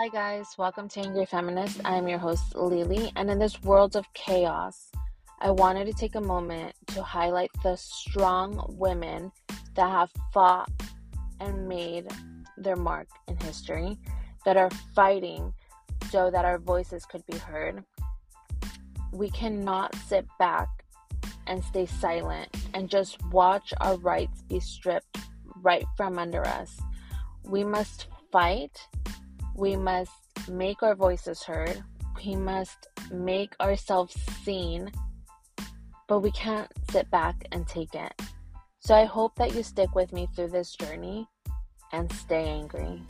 Hi, guys. Welcome to Angry Feminist. I'm your host, Lily. And in this world of chaos, I wanted to take a moment to highlight the strong women that have fought and made their mark in history, that are fighting so that our voices could be heard. We cannot sit back and stay silent and just watch our rights be stripped right from under us. We must fight. We must make our voices heard. We must make ourselves seen. But we can't sit back and take it. So I hope that you stick with me through this journey and stay angry.